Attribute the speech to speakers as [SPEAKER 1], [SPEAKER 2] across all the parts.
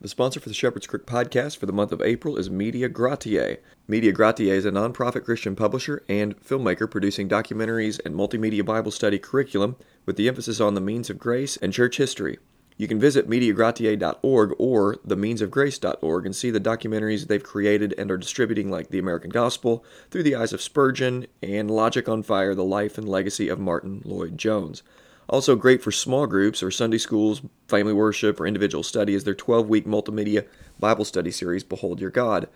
[SPEAKER 1] The sponsor for the Shepherd's Crook podcast for the month of April is Media Gratiae. Media Gratiae is a nonprofit Christian publisher and filmmaker producing documentaries and multimedia Bible study curriculum with the emphasis on the means of grace and church history. You can visit MediaGratiae.org or themeansofgrace.org and see the documentaries they've created and are distributing, like The American Gospel, Through the Eyes of Spurgeon, and Logic on Fire The Life and Legacy of Martyn Lloyd-Jones. Also, great for small groups or Sunday schools, family worship, or individual study is their 12 week multimedia Bible study series, Behold Your God.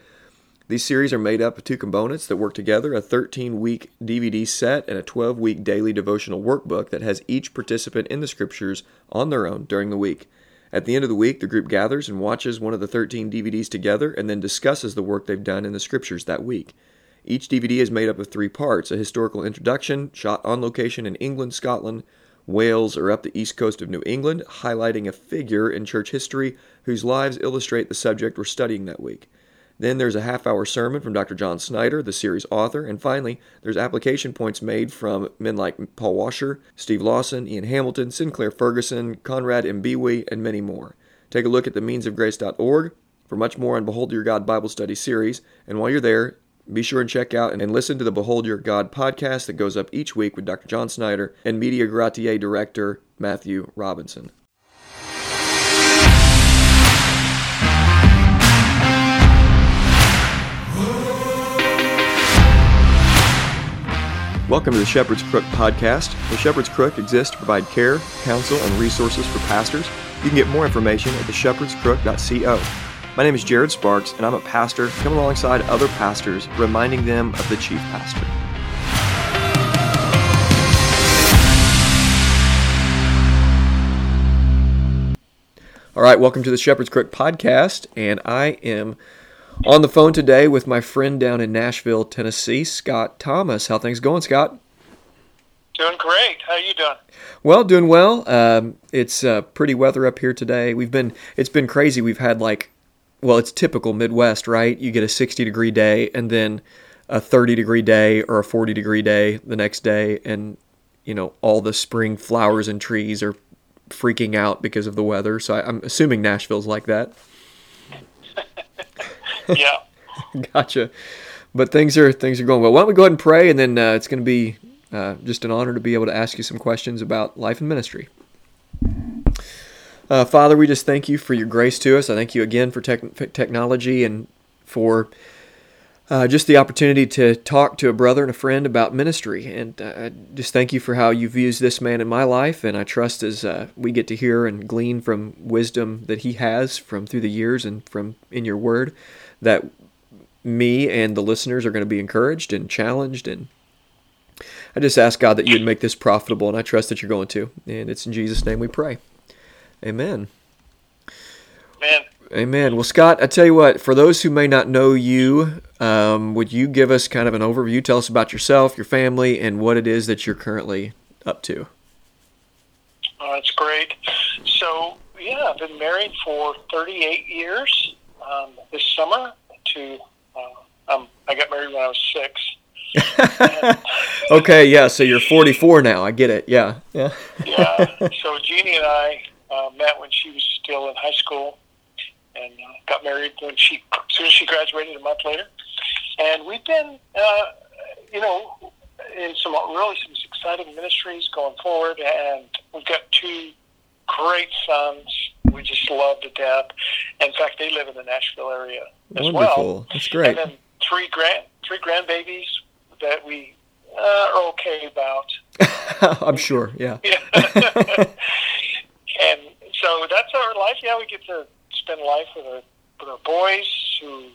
[SPEAKER 1] These series are made up of two components that work together a 13 week DVD set and a 12 week daily devotional workbook that has each participant in the scriptures on their own during the week. At the end of the week, the group gathers and watches one of the 13 DVDs together and then discusses the work they've done in the scriptures that week. Each DVD is made up of three parts a historical introduction, shot on location in England, Scotland, Wales, or up the east coast of New England, highlighting a figure in church history whose lives illustrate the subject we're studying that week. Then there's a half hour sermon from Dr. John Snyder, the series author. And finally, there's application points made from men like Paul Washer, Steve Lawson, Ian Hamilton, Sinclair Ferguson, Conrad Mbewe, and many more. Take a look at themeansofgrace.org for much more on Behold Your God Bible Study series. And while you're there, be sure and check out and listen to the Behold Your God podcast that goes up each week with Dr. John Snyder and Media Gratiae director Matthew Robinson. Welcome to the Shepherd's Crook podcast. The Shepherd's Crook exists to provide care, counsel, and resources for pastors. You can get more information at theshepherdscrook.co. My name is Jared Sparks, and I'm a pastor coming alongside other pastors, reminding them of the chief pastor. All right, welcome to the Shepherd's Crook podcast, and I am on the phone today with my friend down in Nashville, Tennessee, Scott Thomas. How things going, Scott?
[SPEAKER 2] Doing great. How you doing?
[SPEAKER 1] Well, doing well. Um, it's uh, pretty weather up here today. We've been it's been crazy. We've had like well, it's typical Midwest, right? You get a 60 degree day and then a 30 degree day or a 40 degree day the next day, and you know all the spring flowers and trees are freaking out because of the weather. So I, am assuming Nashville's like that.
[SPEAKER 2] yeah.
[SPEAKER 1] gotcha. But things are things are going well. Why don't we go ahead and pray, and then uh, it's going to be uh, just an honor to be able to ask you some questions about life and ministry. Uh, Father, we just thank you for your grace to us. I thank you again for tech- technology and for uh, just the opportunity to talk to a brother and a friend about ministry. And uh, just thank you for how you've used this man in my life. And I trust as uh, we get to hear and glean from wisdom that he has from through the years and from in your word, that me and the listeners are going to be encouraged and challenged. And I just ask God that you would make this profitable. And I trust that you're going to. And it's in Jesus' name we pray. Amen.
[SPEAKER 2] Amen.
[SPEAKER 1] Amen. Well, Scott, I tell you what, for those who may not know you, um, would you give us kind of an overview? Tell us about yourself, your family, and what it is that you're currently up to.
[SPEAKER 2] Oh, that's great. So, yeah, I've been married for 38 years. Um, this summer, to uh, um, I got married when I was six.
[SPEAKER 1] okay, yeah. So you're 44 now. I get it. Yeah,
[SPEAKER 2] yeah. yeah. So Jeannie and I uh, met when she was still in high school, and uh, got married when she as soon as she graduated a month later. And we've been, uh, you know, in some really some exciting ministries going forward, and we've got two great sons. We just love to death. In fact, they live in the Nashville area as
[SPEAKER 1] Wonderful.
[SPEAKER 2] well.
[SPEAKER 1] That's great.
[SPEAKER 2] And then three grand three grandbabies that we uh, are okay about.
[SPEAKER 1] I'm sure. Yeah.
[SPEAKER 2] yeah. and so that's our life. Yeah, we get to spend life with our with our boys who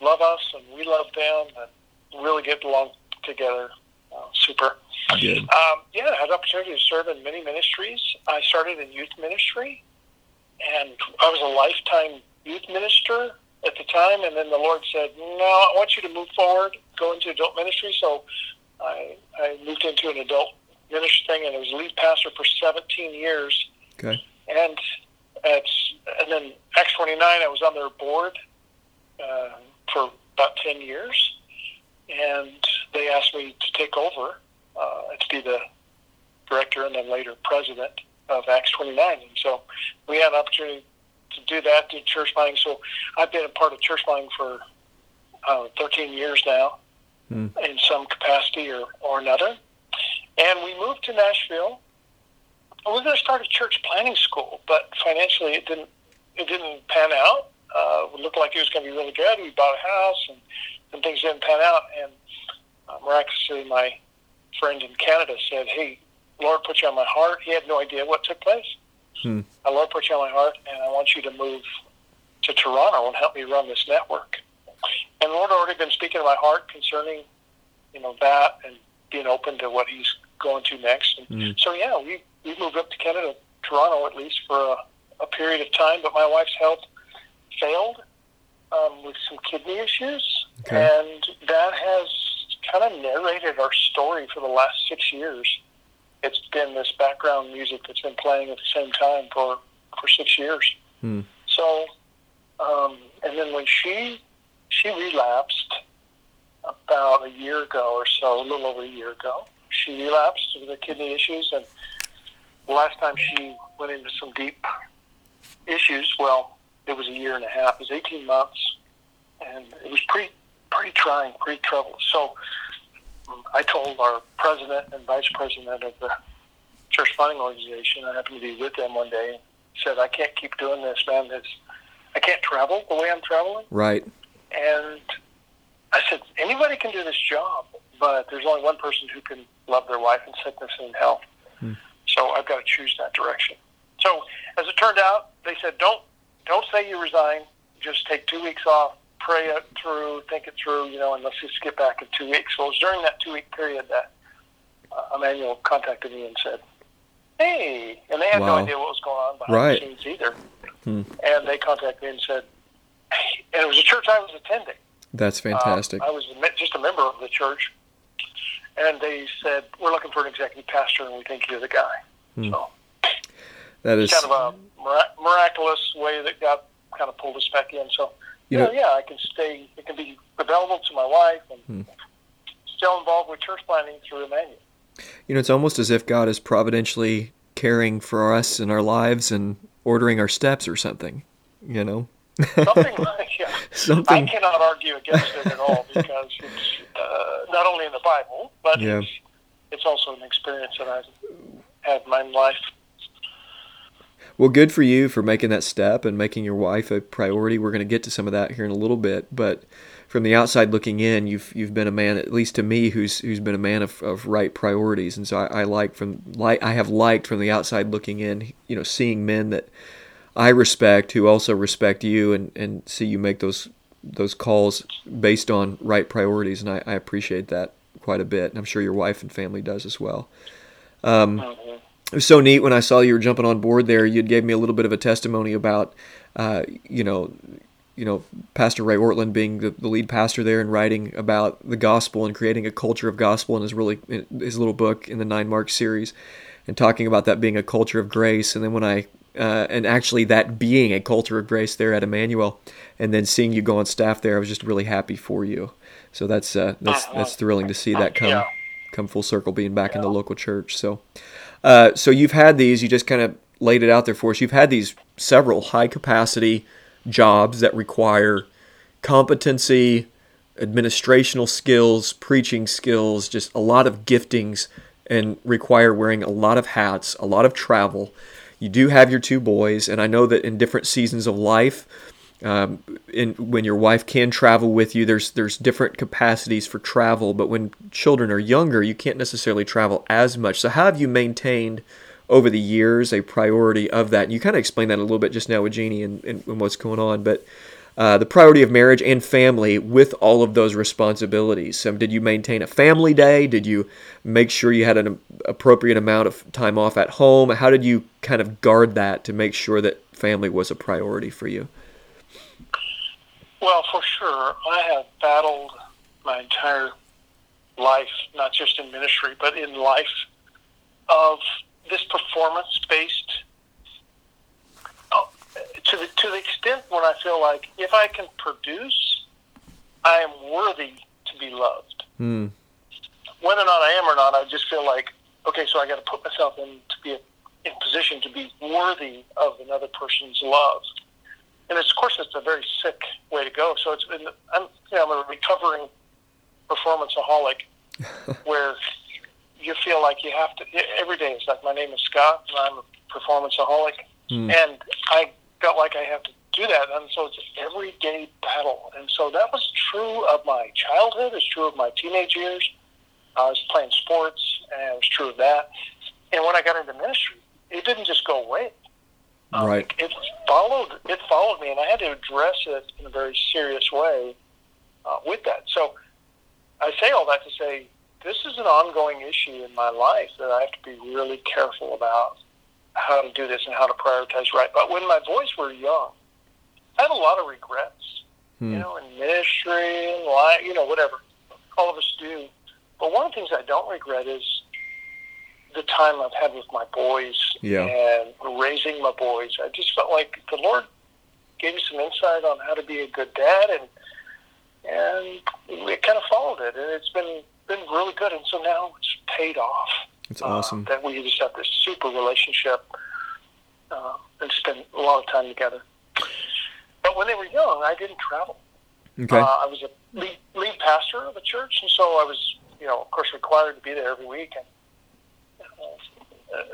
[SPEAKER 2] love us and we love them and really get along together. Uh, super.
[SPEAKER 1] Good.
[SPEAKER 2] Um, yeah, I had the opportunity to serve in many ministries. I started in youth ministry, and I was a lifetime youth minister at the time. And then the Lord said, "No, I want you to move forward, go into adult ministry." So I, I moved into an adult ministry thing, and I was lead pastor for 17 years.
[SPEAKER 1] Okay.
[SPEAKER 2] And it's and then Acts 29, I was on their board uh, for about 10 years, and they asked me to take over uh, to be the director and then later president of Acts 29. And so we had an opportunity to do that, did church planting. So I've been a part of church planting for uh, 13 years now
[SPEAKER 1] Hmm.
[SPEAKER 2] in some capacity or, or another. And we moved to Nashville. We were going to start a church planting school, but financially it didn't it didn't pan out. Uh, it looked like it was going to be really good. We bought a house, and, and things didn't pan out. And uh, miraculously, my friend in Canada said, "Hey, Lord put you on my heart." He had no idea what took place.
[SPEAKER 1] Hmm.
[SPEAKER 2] The Lord put you on my heart, and I want you to move to Toronto and help me run this network. And the Lord had already been speaking to my heart concerning, you know, that and being open to what He's going to next. And
[SPEAKER 1] Mm.
[SPEAKER 2] so, yeah, we we moved up to Canada, Toronto, at least for a, a period of time. But my wife's health failed um, with some kidney issues,
[SPEAKER 1] Okay.
[SPEAKER 2] and that has kind of narrated our story for the last six years. It's been this background music that's been playing at the same time for for six years.
[SPEAKER 1] Hmm.
[SPEAKER 2] So, um, and then when she she relapsed about a year ago or so, a little over a year ago, she relapsed with her kidney issues, and last time she went into some deep issues, well, it was a year and a half. It was eighteen months, and it was pretty pretty trying, pretty troublous. So, I told our president and vice president of the church funding organization. I happened to be with them one day. Said, "I can't keep doing this, man. It's, I can't travel the way I'm traveling."
[SPEAKER 1] Right.
[SPEAKER 2] And I said, anybody can do this job, but there's only one person who can love their wife in sickness and in health.
[SPEAKER 1] Hmm.
[SPEAKER 2] So I've got to choose that direction. So as it turned out, they said, don't don't say you resign. Just take two weeks off, pray it through, think it through, you know, and let's just get back in two weeks. Well, it was during that two week period that uh, Immanuel contacted me and said, hey, and they had
[SPEAKER 1] Wow.
[SPEAKER 2] no idea what was going on behind
[SPEAKER 1] Right.
[SPEAKER 2] the scenes either.
[SPEAKER 1] Hmm.
[SPEAKER 2] And they contacted me and said, hey, and it was a church I was attending.
[SPEAKER 1] That's fantastic.
[SPEAKER 2] Um, I was just a member of the church, and they said we're looking for an executive pastor, and we think you're the guy.
[SPEAKER 1] Hmm.
[SPEAKER 2] So
[SPEAKER 1] that is.
[SPEAKER 2] kind of a mirac- miraculous way that God kind of pulled us back in. So
[SPEAKER 1] You know-
[SPEAKER 2] yeah, I can stay. It can be available to my wife, and
[SPEAKER 1] Hmm.
[SPEAKER 2] still involved with church planting through Immanuel.
[SPEAKER 1] You know, it's almost as if God is providentially caring for us in our lives and ordering our steps or something. You know,
[SPEAKER 2] Something like yeah. I cannot argue against it at all because it's uh, not only in the Bible, but
[SPEAKER 1] Yeah.
[SPEAKER 2] it's, it's also an experience that I've had in my life.
[SPEAKER 1] Well, good for you for making that step and making your wife a priority. We're going to get to some of that here in a little bit, but from the outside looking in, you've you've been a man, at least to me, who's who's been a man of, of right priorities, and so I, I like from like I have liked from the outside looking in, you know, seeing men that I respect who also respect you and, and see you make those those calls based on right priorities, and I, I appreciate that quite a bit, and I'm sure your wife and family does as well. Um,
[SPEAKER 2] Mhm.
[SPEAKER 1] it was so neat when I saw you were jumping on board there. You gave me a little bit of a testimony about, uh, you know, you know, Pastor Ray Ortlund being the, the lead pastor there and writing about the gospel and creating a culture of gospel in his really in his little book in the Nine Mark series, and talking about that being a culture of grace. And then when I uh, and actually that being a culture of grace there at Immanuel, and then seeing you go on staff there, I was just really happy for you. So that's uh, that's that's thrilling to see that come
[SPEAKER 2] Yeah.
[SPEAKER 1] come full circle, being back in the local church. So. Uh, so you've had these. You just kind of laid it out there for us. You've had these several high capacity jobs that require competency, administrational skills, preaching skills, just a lot of giftings, and require wearing a lot of hats, a lot of travel. You do have your two boys, and I know that in different seasons of life, um, in when your wife can travel with you, there's there's different capacities for travel. But when children are younger, you can't necessarily travel as much. So how have you maintained over the years a priority of that? And you kind of explained that a little bit just now with Jeannie and, and, and what's going on, but. Uh, the priority of marriage and family with all of those responsibilities. So, did you maintain a family day? Did you make sure you had an appropriate amount of time off at home? How did you kind of guard that to make sure that family was a priority for you?
[SPEAKER 2] Well, for sure, I have battled my entire life, not just in ministry, but in life, of this performance-based. oh, To the to the extent when I feel like if I can produce, I am worthy to be loved.
[SPEAKER 1] Hmm.
[SPEAKER 2] Whether or not I am or not, I just feel like okay, so I got to put myself in to be in position to be worthy of another person's love. and it's, of course, it's a very sick way to go. So it's been, I'm, you know, I'm a recovering performanceaholic where you feel like you have to, every day it's like, my name is Scott and I'm a performanceaholic.
[SPEAKER 1] Mm.
[SPEAKER 2] And I felt like I have to do that. And so it's an everyday battle. And so that was true of my childhood. It's true of my teenage years. I was playing sports, and it was true of that. And when I got into ministry, it didn't just go away. Um,
[SPEAKER 1] Right.
[SPEAKER 2] It followed. It followed me, and I had to address it in a very serious way uh, with that. So I say all that to say this is an ongoing issue in my life that I have to be really careful about how to do this and how to prioritize right. But when my boys were young, I had a lot of regrets,
[SPEAKER 1] Hmm.
[SPEAKER 2] you know, in ministry and life, you know, whatever. All of us do. But one of the things I don't regret is the time I've had with my boys
[SPEAKER 1] Yeah.
[SPEAKER 2] and raising my boys. I just felt like the Lord gave me some insight on how to be a good dad, and and we kind of followed it, and it's been been really good. And so now it's paid off.
[SPEAKER 1] It's
[SPEAKER 2] uh,
[SPEAKER 1] awesome.
[SPEAKER 2] that we just have this super relationship uh, and spend a lot of time together. But when they were young, I didn't travel.
[SPEAKER 1] Okay.
[SPEAKER 2] Uh, I was a lead, lead pastor of a church, and so I was, you know, of course, required to be there every week, and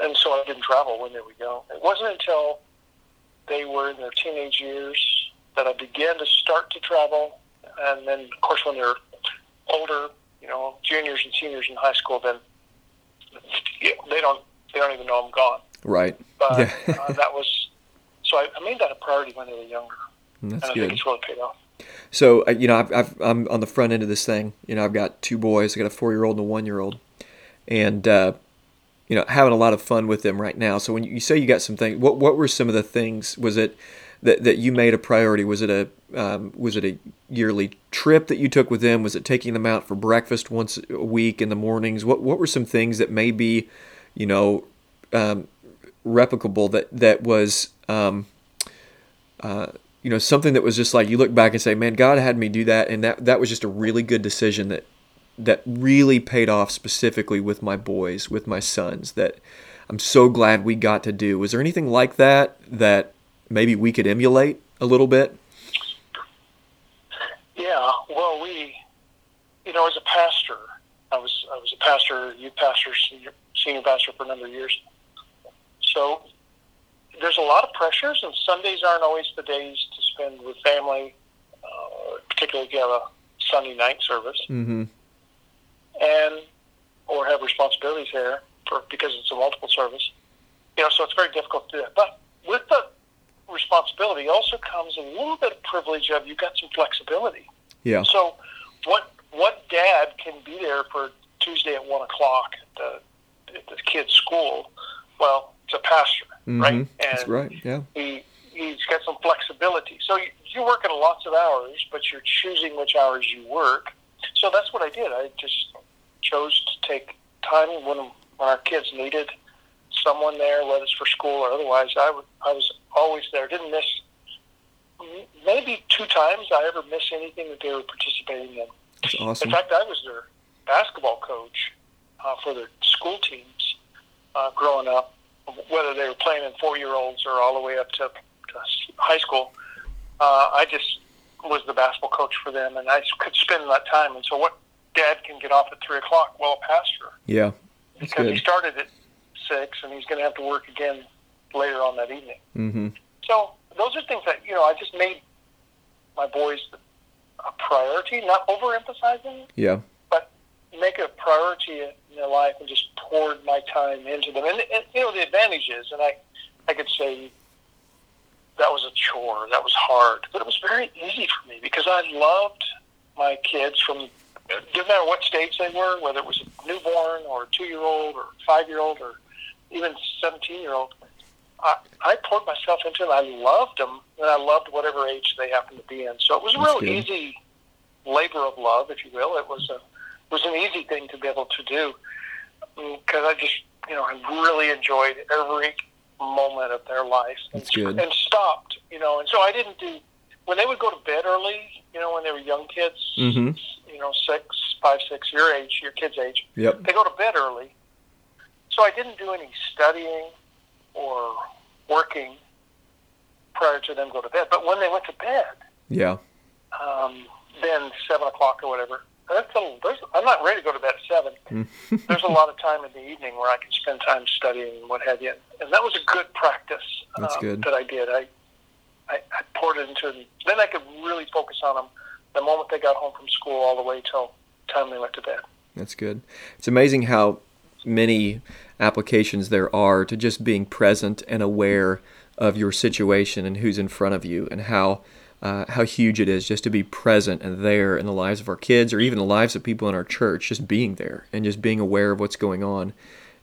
[SPEAKER 2] and so I didn't travel when they were young. It wasn't until they were in their teenage years that I began to start to travel, and then, of course, when they're older, you know, juniors and seniors in high school, then yeah, they don't they don't even know I'm gone.
[SPEAKER 1] right.
[SPEAKER 2] But
[SPEAKER 1] Yeah.
[SPEAKER 2] uh, that was so I, I made that a priority when they were younger,
[SPEAKER 1] That's
[SPEAKER 2] and I
[SPEAKER 1] good.
[SPEAKER 2] think it's really paid off.
[SPEAKER 1] So uh, you know, I've, I've, I'm on the front end of this thing. You know, I've got two boys. I got a four year old and a one year old, and uh, you know, having a lot of fun with them right now. So when you say you got some things, what what were some of the things? Was it that that you made a priority? Was it a um, was it a yearly trip that you took with them? Was it taking them out for breakfast once a week in the mornings? What what were some things that may be, you know, um, replicable that that was um, uh, you know something that was just like you look back and say man god had me do that and that that was just a really good decision that that really paid off specifically with my boys with my sons that i'm so glad we got to do was there anything like that that maybe we could emulate a little bit
[SPEAKER 2] Yeah, well, we, you know, as a pastor, I was I was a pastor, youth pastor, senior, senior pastor for a number of years. So there's a lot of pressures, and Sundays aren't always the days to spend with family, uh, particularly if you have a Sunday night service,
[SPEAKER 1] mm-hmm
[SPEAKER 2] and or have responsibilities there for because it's a multiple service. You know, so it's very difficult to do that. But with the responsibility also comes a little bit of privilege of you got some flexibility.
[SPEAKER 1] yeah
[SPEAKER 2] So, what what dad can be there for Tuesday at one o'clock at the, at the kid's school? Well, it's a pastor,
[SPEAKER 1] mm-hmm
[SPEAKER 2] right? And
[SPEAKER 1] that's right yeah
[SPEAKER 2] he he's got some flexibility. So you- you're working lots of hours, but you're choosing which hours you work. So that's what I did. I just chose to take time when when our kids needed someone there, whether it's for school or otherwise. I would I was always there. Didn't miss maybe two times I ever missed anything that they were participating in.
[SPEAKER 1] that's awesome
[SPEAKER 2] In fact, I was their basketball coach uh, for their school teams uh, growing up, whether they were playing in four-year-olds or all the way up to, to high school. Uh, I just was the basketball coach for them, and I could spend that time. And so, what dad can get off at three o'clock? Well, a pastor,
[SPEAKER 1] yeah
[SPEAKER 2] because he started at six, and he's going to have to work again later on that evening.
[SPEAKER 1] mm-hmm
[SPEAKER 2] So those are things that you know I just made my boys a priority, not overemphasizing,
[SPEAKER 1] yeah
[SPEAKER 2] but make it a priority in their life and just poured my time into them. And, and you know the advantage is, and I I could say that was a chore, that was hard, but it was very easy for me because I loved my kids from. Didn't matter what stage they were, whether it was a newborn or a two-year-old or five-year-old or even seventeen-year-old. I, I poured myself into them. I loved them, and I loved whatever age they happened to be in. So it was a
[SPEAKER 1] That's
[SPEAKER 2] real
[SPEAKER 1] good.
[SPEAKER 2] easy labor of love, if you will. It was a it was an easy thing to be able to do because I just you know I really enjoyed every moment of their life and,
[SPEAKER 1] That's good.
[SPEAKER 2] and stopped you know and so I didn't do when they would go to bed early you know when they were young kids
[SPEAKER 1] mm-hmm
[SPEAKER 2] you know six five six your age your kids age
[SPEAKER 1] yep
[SPEAKER 2] they go to bed early. So I didn't do any studying or working prior to them go to bed. But when they went to bed,
[SPEAKER 1] Yeah.
[SPEAKER 2] um, then seven o'clock or whatever. That's a, there's, I'm not ready to go to bed at seven. there's a lot of time in the evening where I can spend time studying and what have you. And that was a good practice
[SPEAKER 1] That's
[SPEAKER 2] um,
[SPEAKER 1] good.
[SPEAKER 2] that I did. I, I, I poured it into them. Then I could really focus on them the moment they got home from school all the way till time they went to bed.
[SPEAKER 1] That's good. It's amazing how many applications there are to just being present and aware of your situation and who's in front of you, and how uh, how huge it is just to be present and there in the lives of our kids, or even the lives of people in our church. Just being there and just being aware of what's going on.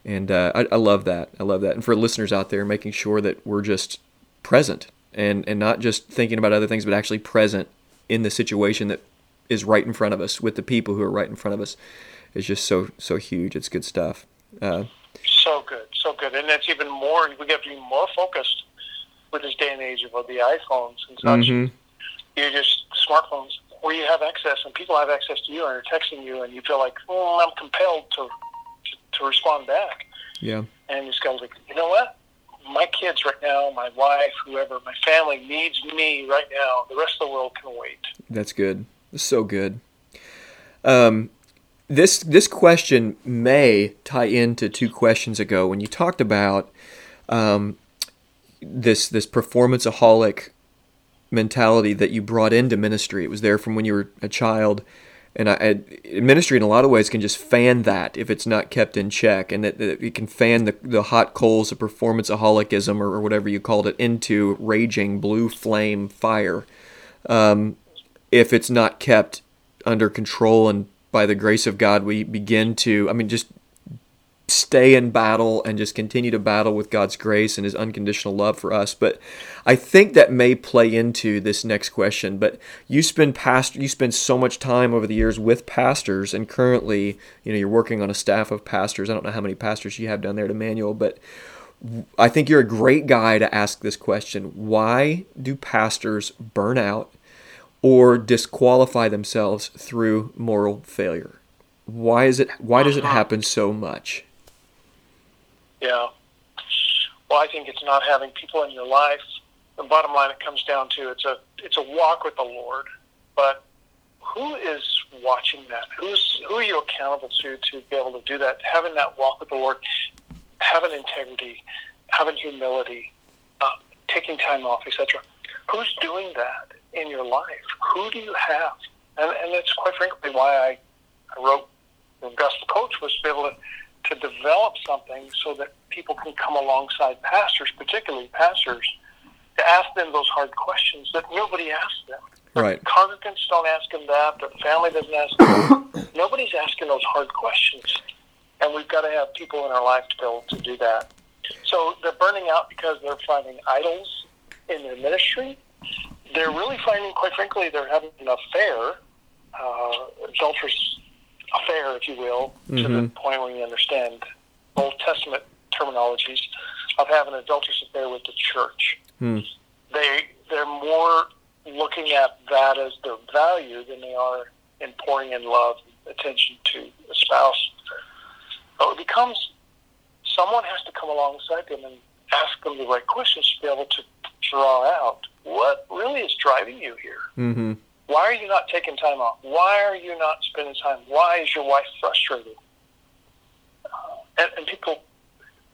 [SPEAKER 1] And uh, I, I love that. I love that. And for listeners out there, making sure that we're just present and and not just thinking about other things, but actually present in the situation that is right in front of us with the people who are right in front of us is just so so huge. It's good stuff. Uh,
[SPEAKER 2] So good, so good. And it's even more, we get to be more focused with this day and age of the iPhones and such.
[SPEAKER 1] mhm.
[SPEAKER 2] you just smartphones where you have access and people have access to you and they're texting you and you feel like oh, I'm compelled to, to to respond back
[SPEAKER 1] Yeah,
[SPEAKER 2] and you just gotta like you know what my kids right now my wife whoever my family needs me right now the rest of the world can wait
[SPEAKER 1] that's good. So good. Um, this this question may tie into two questions ago when you talked about um, this this performanceaholic mentality that you brought into ministry. It was there from when you were a child, and I, I, ministry in a lot of ways can just fan that if it's not kept in check, and that, that it can fan the, the hot coals of performanceaholicism or, or whatever you called it into raging blue flame fire. Um, if it's not kept under control and by the grace of God, we begin to, I mean, just stay in battle and just continue to battle with God's grace and His unconditional love for us. But I think that may play into this next question. But you spend past you spend so much time over the years with pastors, and currently, you know, you're working on a staff of pastors. I don't know how many pastors you have down there at Immanuel, but I think you're a great guy to ask this question. Why do pastors burn out or disqualify themselves through moral failure? Why is it why does it happen so much?
[SPEAKER 2] yeah well I think it's not having people in your life the bottom line it comes down to it's a it's a walk with the Lord but who is watching that? Who's who are you accountable to to be able to do that? Having that walk with the Lord, having integrity, having humility, uh, taking time off, etc. Who's doing that in your life? Who do you have? And, and that's quite frankly why I, I wrote the Gospel Coach was to be able to to develop something so that people can come alongside pastors, particularly pastors, to ask them those hard questions that nobody asks them.
[SPEAKER 1] Right.
[SPEAKER 2] Congregants don't ask them that. Their family doesn't ask them. Nobody's asking those hard questions. And we've got to have people in our life to be able to do that. So they're burning out because they're finding idols in their ministry. They're really finding, quite frankly, they're having an affair, uh, adulterous affair, if you will, to the
[SPEAKER 1] Mhm.
[SPEAKER 2] point where you understand Old Testament terminologies of having an adulterous affair with the church
[SPEAKER 1] Hmm.
[SPEAKER 2] they they're more looking at that as their value than they are in pouring in love attention to a spouse. So it becomes someone has to come alongside them and ask them the right questions to be able to draw out what really is driving you here.
[SPEAKER 1] Mm-hmm.
[SPEAKER 2] Why are you not taking time off? Why are you not spending time? Why is your wife frustrated? Uh, and, and people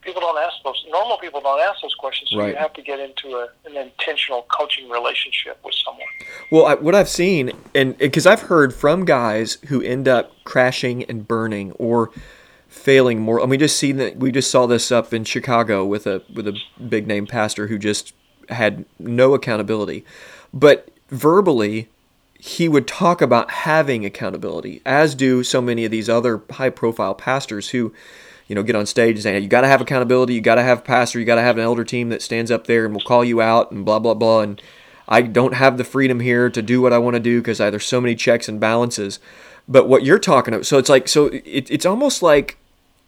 [SPEAKER 2] people don't ask those. Normal people don't ask those questions. So
[SPEAKER 1] Right.
[SPEAKER 2] you have to get into a, an intentional coaching relationship with someone.
[SPEAKER 1] Well, I, what I've seen, and because I've heard from guys who end up crashing and burning or failing more. And we just seen that we just saw this up in Chicago with a with a big name pastor who just had no accountability, but verbally he would talk about having accountability, as do so many of these other high profile pastors who, you know, get on stage and say, you got to have accountability, you got to have a pastor, you got to have an elder team that stands up there and will call you out and blah, blah, blah. And I don't have the freedom here to do what I want to do because there's so many checks and balances. But what you're talking about, so it's like, so it, it's almost like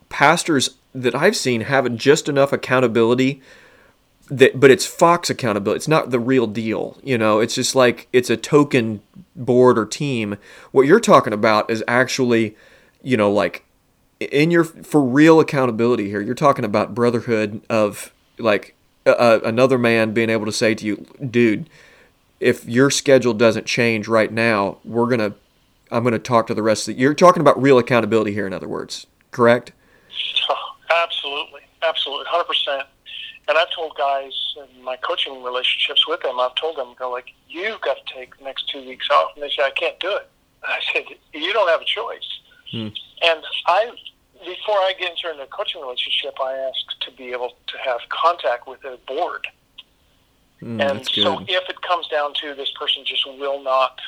[SPEAKER 1] pastors that I've seen have just enough accountability that but it's Fox accountability. It's not the real deal. You know, it's just like it's a token board or team. What you're talking about is actually, you know, like in your for real accountability here. You're talking about brotherhood of like uh, another man being able to say to you, dude, if your schedule doesn't change right now, we're gonna, I'm gonna talk to the rest of the. You're talking about real accountability here, in other words, correct?
[SPEAKER 2] Absolutely, absolutely, hundred percent. And I've told guys in my coaching relationships with them, I've told them, go like, you've got to take the next two weeks off, and they say, I can't do it. I said, you don't have a choice.
[SPEAKER 1] Hmm.
[SPEAKER 2] And I, before I get into a coaching relationship, I ask to be able to have contact with a board.
[SPEAKER 1] Mm,
[SPEAKER 2] and so if it comes down to this person just will not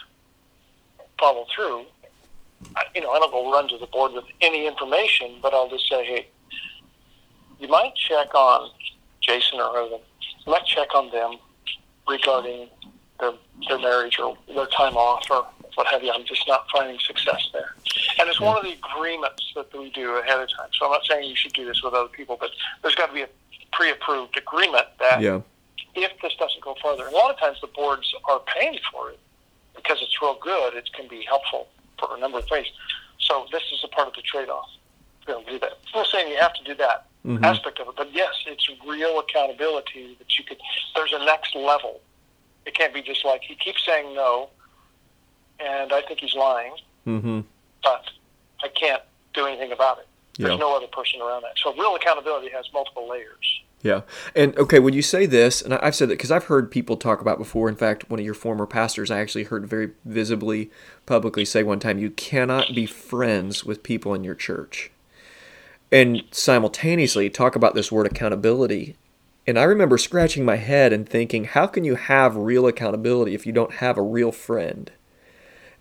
[SPEAKER 2] follow through, I, you know, I don't go run to the board with any information, but I'll just say, hey, you might check on Jason or. You might check on them regarding their their marriage or their time off or what have you. I'm just not finding success there. And it's one of the agreements that we do ahead of time. So I'm not saying you should do this with other people, but there's got to be a pre-approved agreement that
[SPEAKER 1] yeah.
[SPEAKER 2] if this doesn't go further, a lot of times the boards are paying for it because it's real good. It can be helpful for a number of ways. So this is a part of the trade-off. We'll do that. Not saying you have to do that
[SPEAKER 1] Mhm.
[SPEAKER 2] aspect of it, but yes, it's real accountability that you could. There's a next level. It can't be just like he keeps saying no, and I think he's lying,
[SPEAKER 1] Mm-hmm.
[SPEAKER 2] but I can't do anything about it. There's
[SPEAKER 1] Yeah.
[SPEAKER 2] no other person around that. So real accountability has multiple layers.
[SPEAKER 1] Yeah. And okay, when you say this, and I've said that because I've heard people talk about before. In fact, one of your former pastors, I actually heard very visibly, publicly say one time, you cannot be friends with people in your church. And simultaneously talk about this word accountability. And I remember scratching my head and thinking, how can you have real accountability if you don't have a real friend?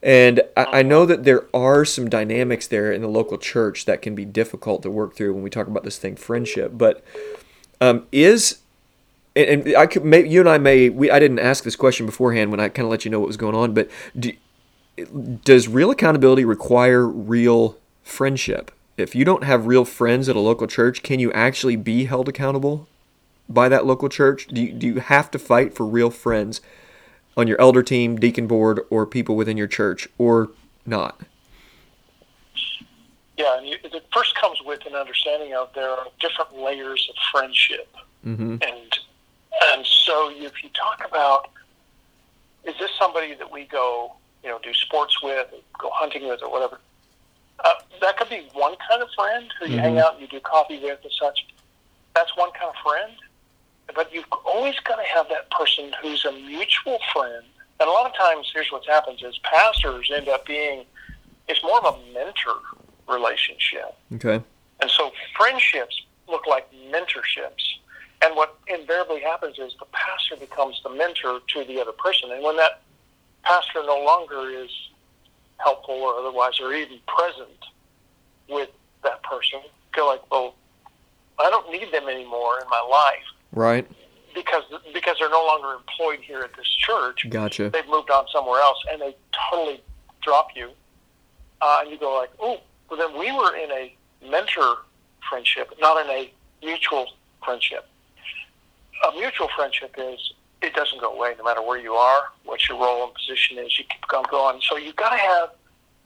[SPEAKER 1] And I, know that there are some dynamics there in the local church that can be difficult to work through when we talk about this thing, friendship. But um, is and, and I could maybe you and I may we I didn't ask this question beforehand when I kind of let you know what was going on, but do, does real accountability require real friendship? If you don't have real friends at a local church, can you actually be held accountable by that local church? Do you, do you have to fight for real friends on your elder team, deacon board, or people within your church, or not?
[SPEAKER 2] Yeah, and you, it first comes with an understanding of there are different layers of friendship,
[SPEAKER 1] Mm-hmm.
[SPEAKER 2] and and so if you talk about is this somebody that we go you know do sports with, go hunting with, or whatever, uh, that could be one kind of friend who you hang
[SPEAKER 1] Mhm.
[SPEAKER 2] out and you do coffee with and such. That's one kind of friend, but you've always got to have that person who's a mutual friend. And a lot of times, here's what happens: is pastors end up being it's more of a mentor relationship.
[SPEAKER 1] Okay.
[SPEAKER 2] And so friendships look like mentorships. And what invariably happens is the pastor becomes the mentor to the other person. And when that pastor no longer is helpful or otherwise, or even present with that person, feel like, well, I don't need them anymore in my life
[SPEAKER 1] Right.
[SPEAKER 2] because because they're no longer employed here at this church
[SPEAKER 1] Gotcha.
[SPEAKER 2] they've moved on somewhere else and they totally drop you. Uh, and you go like, oh, well then we were in a mentor friendship, not in a mutual friendship. A mutual friendship is it doesn't go away no matter where you are, what your role and position is. You keep on going. So you've got to have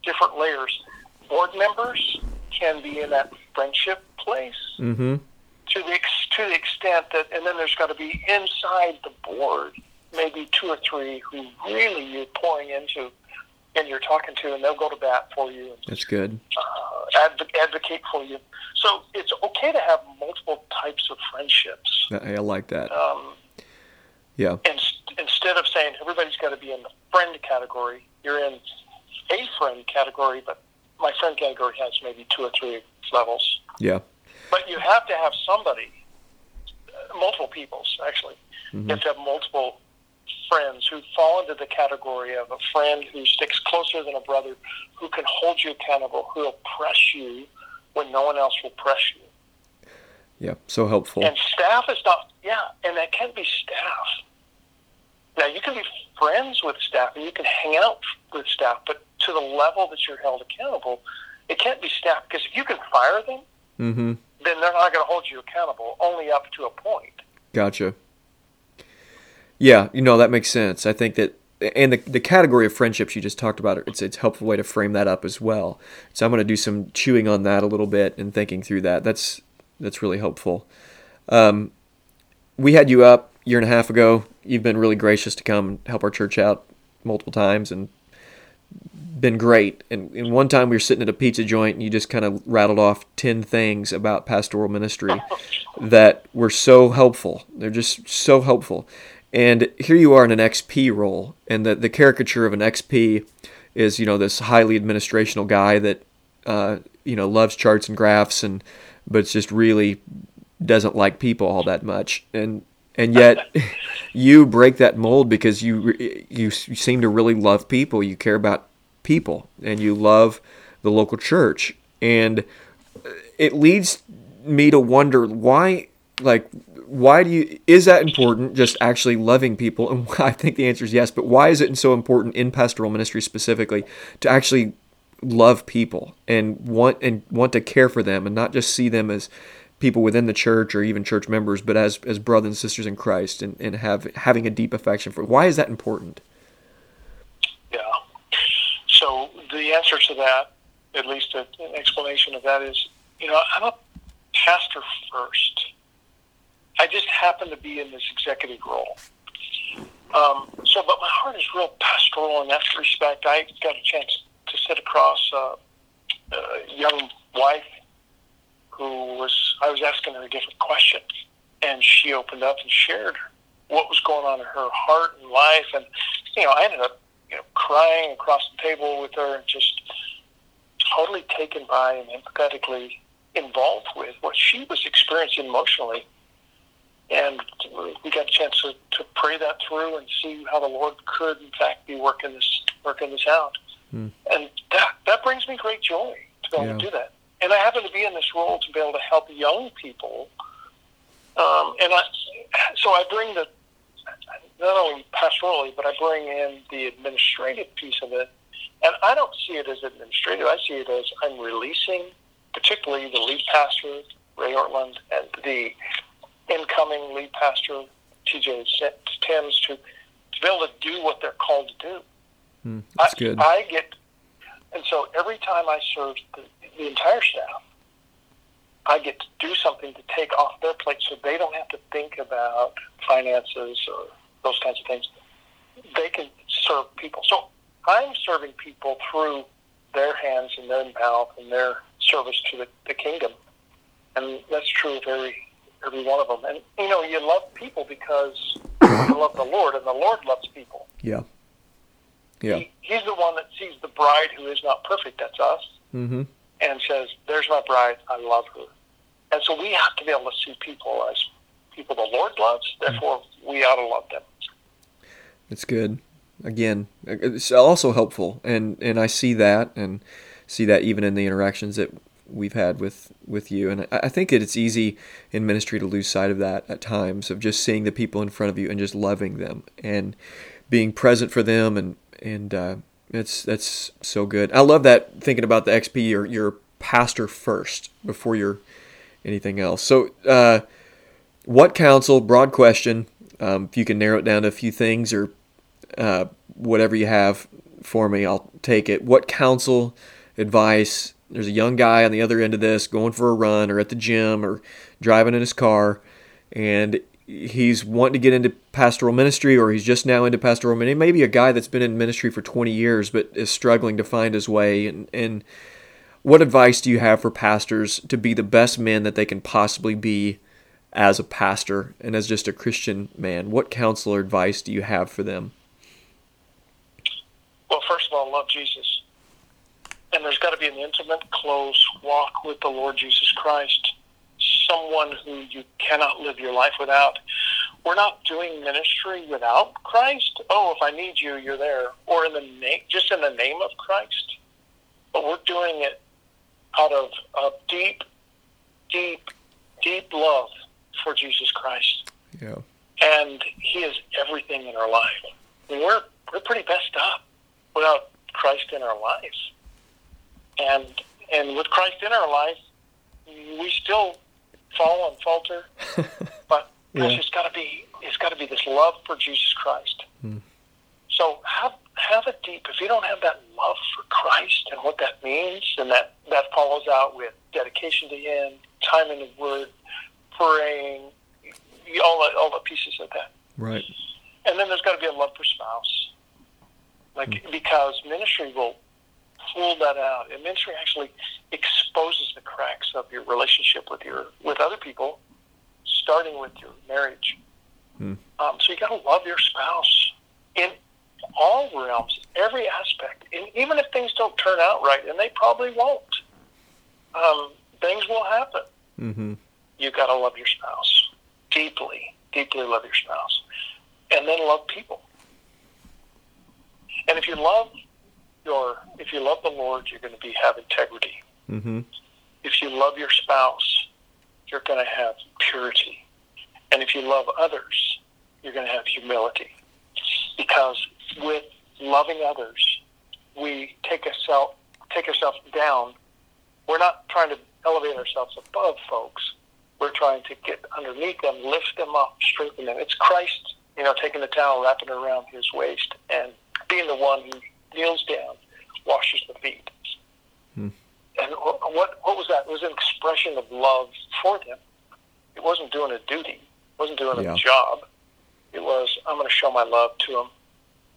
[SPEAKER 2] different layers. Board members can be in that friendship place
[SPEAKER 1] Mm-hmm.
[SPEAKER 2] to the ex- to the extent that, and then there's got to be inside the board maybe two or three who really you're pouring into and you're talking to, and they'll go to bat for you and
[SPEAKER 1] That's good.
[SPEAKER 2] uh, adv- advocate for you. So it's okay to have multiple types of friendships.
[SPEAKER 1] I, I like that.
[SPEAKER 2] Um,
[SPEAKER 1] Yeah.
[SPEAKER 2] in, instead of saying everybody's got to be in the friend category, you're in a friend category, but my friend category has maybe two or three levels.
[SPEAKER 1] Yeah.
[SPEAKER 2] But you have to have somebody, uh, multiple peoples actually.
[SPEAKER 1] Mhm.
[SPEAKER 2] You have to have multiple friends who fall into the category of a friend who sticks closer than a brother, who can hold you accountable, who will press you when no one else will press you.
[SPEAKER 1] Yeah. So helpful.
[SPEAKER 2] And staff is not, yeah, and that can be staff. Now, you can be friends with staff and you can hang out with staff, but to the level that you're held accountable, it can't be staff because if you can fire them,
[SPEAKER 1] Mm-hmm.
[SPEAKER 2] then they're not going to hold you accountable, only up to a point.
[SPEAKER 1] Gotcha. Yeah, you know that makes sense. I think that, and the the category of friendships you just talked about, it's it's a helpful way to frame that up as well. So I'm going to do some chewing on that a little bit and thinking through that. That's that's really helpful. Um, we had you up a year and a half ago. You've been really gracious to come and help our church out multiple times and been great. And, and one time we were sitting at a pizza joint and you just kind of rattled off 10 things about pastoral ministry that were so helpful. They're just so helpful. And here you are in an XP role, and the, the caricature of an XP is, you know, this highly administrational guy that, uh, you know, loves charts and graphs, and but it's just really doesn't like people all that much. And and yet you break that mold because you you seem to really love people. You care about people, and you love the local church, and it leads me to wonder why, like why do you is that important just actually loving people and i think the answer is yes but why is it so important in pastoral ministry specifically to actually love people and want and want to care for them and not just see them as people within the church or even church members but as as brothers and sisters in christ and, and have having a deep affection for why is that important
[SPEAKER 2] yeah so the answer to that at least an explanation of that is you know i'm a pastor first I just happen to be in this executive role. Um, so, but my heart is real pastoral in that respect. I got a chance to sit across uh, a young wife who was, I was asking her a different question, and she opened up and shared what was going on in her heart and life. And, you know, I ended up, you know, crying across the table with her and just totally taken by and empathetically involved with what she was experiencing emotionally and we got a chance to, to pray that through and see how the Lord could, in fact, be working this working this out. Mm. And that that brings me great joy to be able yeah. to do that. And I happen to be in this role to be able to help young people. Um, and I, so I bring the not only pastorally, but I bring in the administrative piece of it. And I don't see it as administrative. I see it as I'm releasing, particularly the lead pastor, Ray Ortlund, and the incoming lead pastor TJ Timms to, to be able to do what they're called to do.
[SPEAKER 1] Mm, that's
[SPEAKER 2] I,
[SPEAKER 1] good.
[SPEAKER 2] I get, and so every time I serve the, the entire staff, I get to do something to take off their plate so they don't have to think about finances or those kinds of things. They can serve people. So I'm serving people through their hands and their mouth and their service to the, the kingdom. And that's true of every every one of them. And you know, you love people because you love the Lord, and the Lord loves people.
[SPEAKER 1] Yeah.
[SPEAKER 2] He, he's the one that sees the bride who is not perfect. That's us.
[SPEAKER 1] Mm-hmm.
[SPEAKER 2] And says, "There's my bride. I love her." And so we have to be able to see people as people the Lord loves. Therefore, we ought to love them.
[SPEAKER 1] It's good. Again, it's also helpful, and and I see that, and see that even in the interactions that we've had with with you and I, I think that it's easy in ministry to lose sight of that at times of just seeing the people in front of you and just loving them and being present for them and and uh, it's that's so good. I love that thinking about the XP you're, you're pastor first before you're anything else. So uh, what counsel broad question um, if you can narrow it down to a few things or uh, whatever you have for me I'll take it. What counsel advice there's a young guy on the other end of this going for a run or at the gym or driving in his car and he's wanting to get into pastoral ministry or he's just now into pastoral ministry. Maybe a guy that's been in ministry for 20 years but is struggling to find his way. And, and what advice do you have for pastors to be the best men that they can possibly be as a pastor and as just a christian man? What counsel or advice do you have for them?
[SPEAKER 2] Well first of all love jesus. And there's got to be an intimate, close walk with the Lord Jesus Christ, someone who you cannot live your life without. We're not doing ministry without Christ. Oh, if I need you, you're there, or in the name, just in the name of Christ. But we're doing it out of a deep, deep, deep love for Jesus Christ.
[SPEAKER 1] Yeah.
[SPEAKER 2] And He is everything in our life. I mean, we're we're pretty messed up without Christ in our lives and and with Christ in our life, we still fall and falter, but yeah. it's got to be it's got to be this love for Jesus Christ. Hmm. So have have a deep. If you don't have that love for Christ and what that means, and that that follows out with dedication to Him, time in the Word, praying, all the all the pieces of that.
[SPEAKER 1] Right.
[SPEAKER 2] And then there's got to be a love for spouse, like mm. because ministry will pull that out, and ministry actually exposes the cracks of your relationship with your with other people, starting with your marriage. Mm. Um, so you got to love your spouse in all realms, every aspect, and even if things don't turn out right, and they probably won't, um, things will happen. Mm-hmm. You got to love your spouse deeply, deeply love your spouse, and then love people. And if you love your, if you love the Lord, you're going to be have integrity. Mm-hmm. If you love your spouse, you're going to have purity, and if you love others, you're going to have humility, because with loving others, we take ourselves take ourselves down. We're not trying to elevate ourselves above folks. We're trying to get underneath them, lift them up, strengthen them. It's Christ, you know, taking the towel, wrapping it around his waist, and being the one who kneels down, washes the feet. Hmm. And what what was that? It was an expression of love for them. It wasn't doing a duty. It wasn't doing yeah. a job. It was I'm going to show my love to them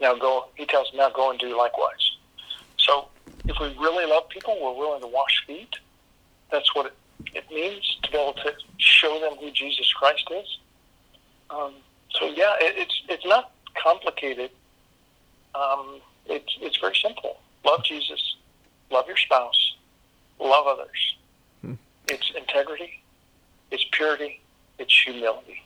[SPEAKER 2] now go, he tells them, now go and do likewise. So if we really love people, we're willing to wash feet. That's what it, it means to be able to show them who Jesus Christ is. Um, so yeah, it, it's it's not complicated. Um, it's it's very simple. Love Jesus, love your spouse, love others. Hmm. It's integrity, it's purity, it's humility.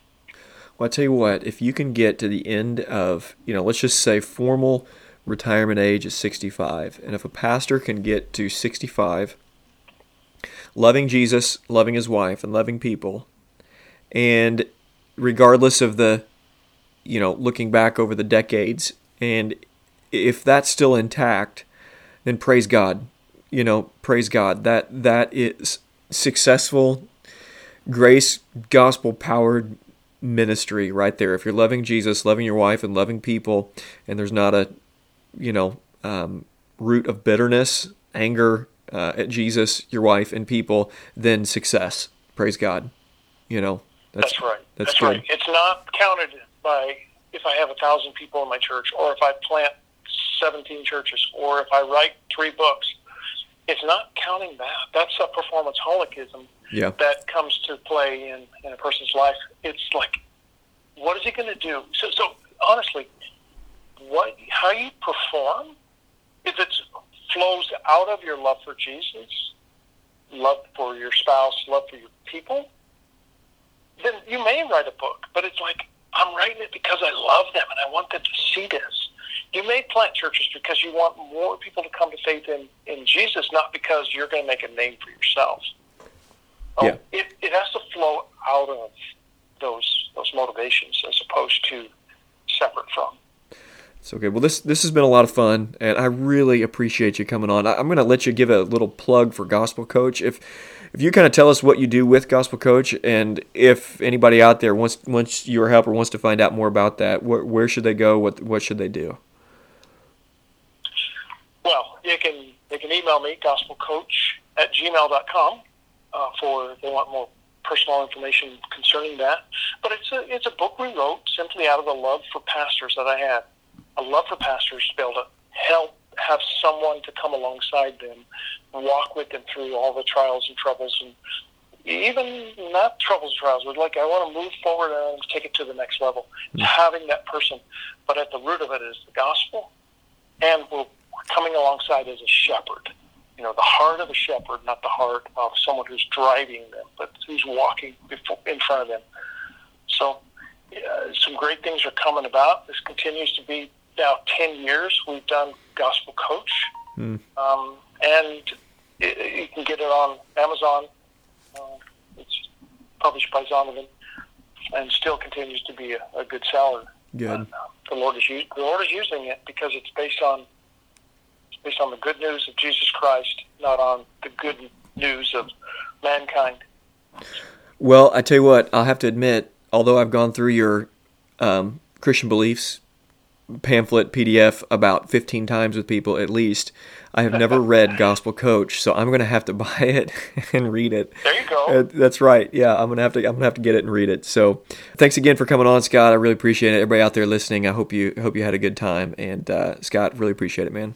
[SPEAKER 1] Well, I tell you what, if you can get to the end of, you know, let's just say formal retirement age is 65, and if a pastor can get to 65, loving Jesus, loving his wife, and loving people, and regardless of the, you know, looking back over the decades, and if that's still intact, then praise God. You know, praise God. That that is successful, grace, gospel powered ministry right there. If you're loving Jesus, loving your wife, and loving people, and there's not a, you know, um, root of bitterness, anger uh, at Jesus, your wife, and people, then success. Praise God. You know,
[SPEAKER 2] that's, that's right. That's, that's right. It's not counted by if I have a thousand people in my church, or if I plant 17 churches, or if I write three books. It's not counting that. That's a performance holicism
[SPEAKER 1] yeah.
[SPEAKER 2] that comes to play in, in a person's life. It's like, what is he going to do? So, so honestly, what how you perform, if it flows out of your love for Jesus, love for your spouse, love for your people, then you may write a book. But it's like I'm writing it because I love them and I want them to see this. You may plant churches because you want more people to come to faith in, in Jesus, not because you're going to make a name for yourself. Oh, yeah. It, it has to flow out of those those motivations as opposed to separate from.
[SPEAKER 1] It's okay. Well, this this has been a lot of fun, and I really appreciate you coming on. I, am going to let you give a little plug for Gospel Coach. If if you kind of tell us what you do with Gospel Coach, and if anybody out there wants wants your help or wants to find out more about that, where, where should they go? What what should they do?
[SPEAKER 2] Well, you can they can email me gospelcoach at gmail.com uh, for if they want more personal information concerning that. But it's a it's a book we wrote simply out of the love for pastors that I had, a love for pastors to be able to help have someone to come alongside them, walk with them through all the trials and troubles and even not troubles and trials, but like I want to move forward and take it to the next level. Mm-hmm. Having that person, but at the root of it is the gospel, and we're coming alongside as a shepherd you know, the heart of a shepherd, not the heart of someone who's driving them, but who's walking before, in front of them. So, uh, some great things are coming about. This continues to be now 10 years we've done Gospel Coach. Mm. Um, and it, you can get it on Amazon. Uh, it's published by Zondervan and still continues to be a, a good seller.
[SPEAKER 1] Good. Uh,
[SPEAKER 2] the Lord is the Lord is using it because it's based on based on the good news of Jesus Christ, not on the good news of mankind.
[SPEAKER 1] Well, I tell you what, I'll have to admit, although I've gone through your um, Christian beliefs pamphlet PDF about 15 times with people at least. I have never read Gospel Coach, so I'm going to have to buy it and read it.
[SPEAKER 2] There you go.
[SPEAKER 1] Uh, that's right. Yeah, I'm going to have to I'm going to have to get it and read it. So, thanks again for coming on, Scott. I really appreciate it. Everybody out there listening, I hope you hope you had a good time. And uh, Scott, really appreciate it, man.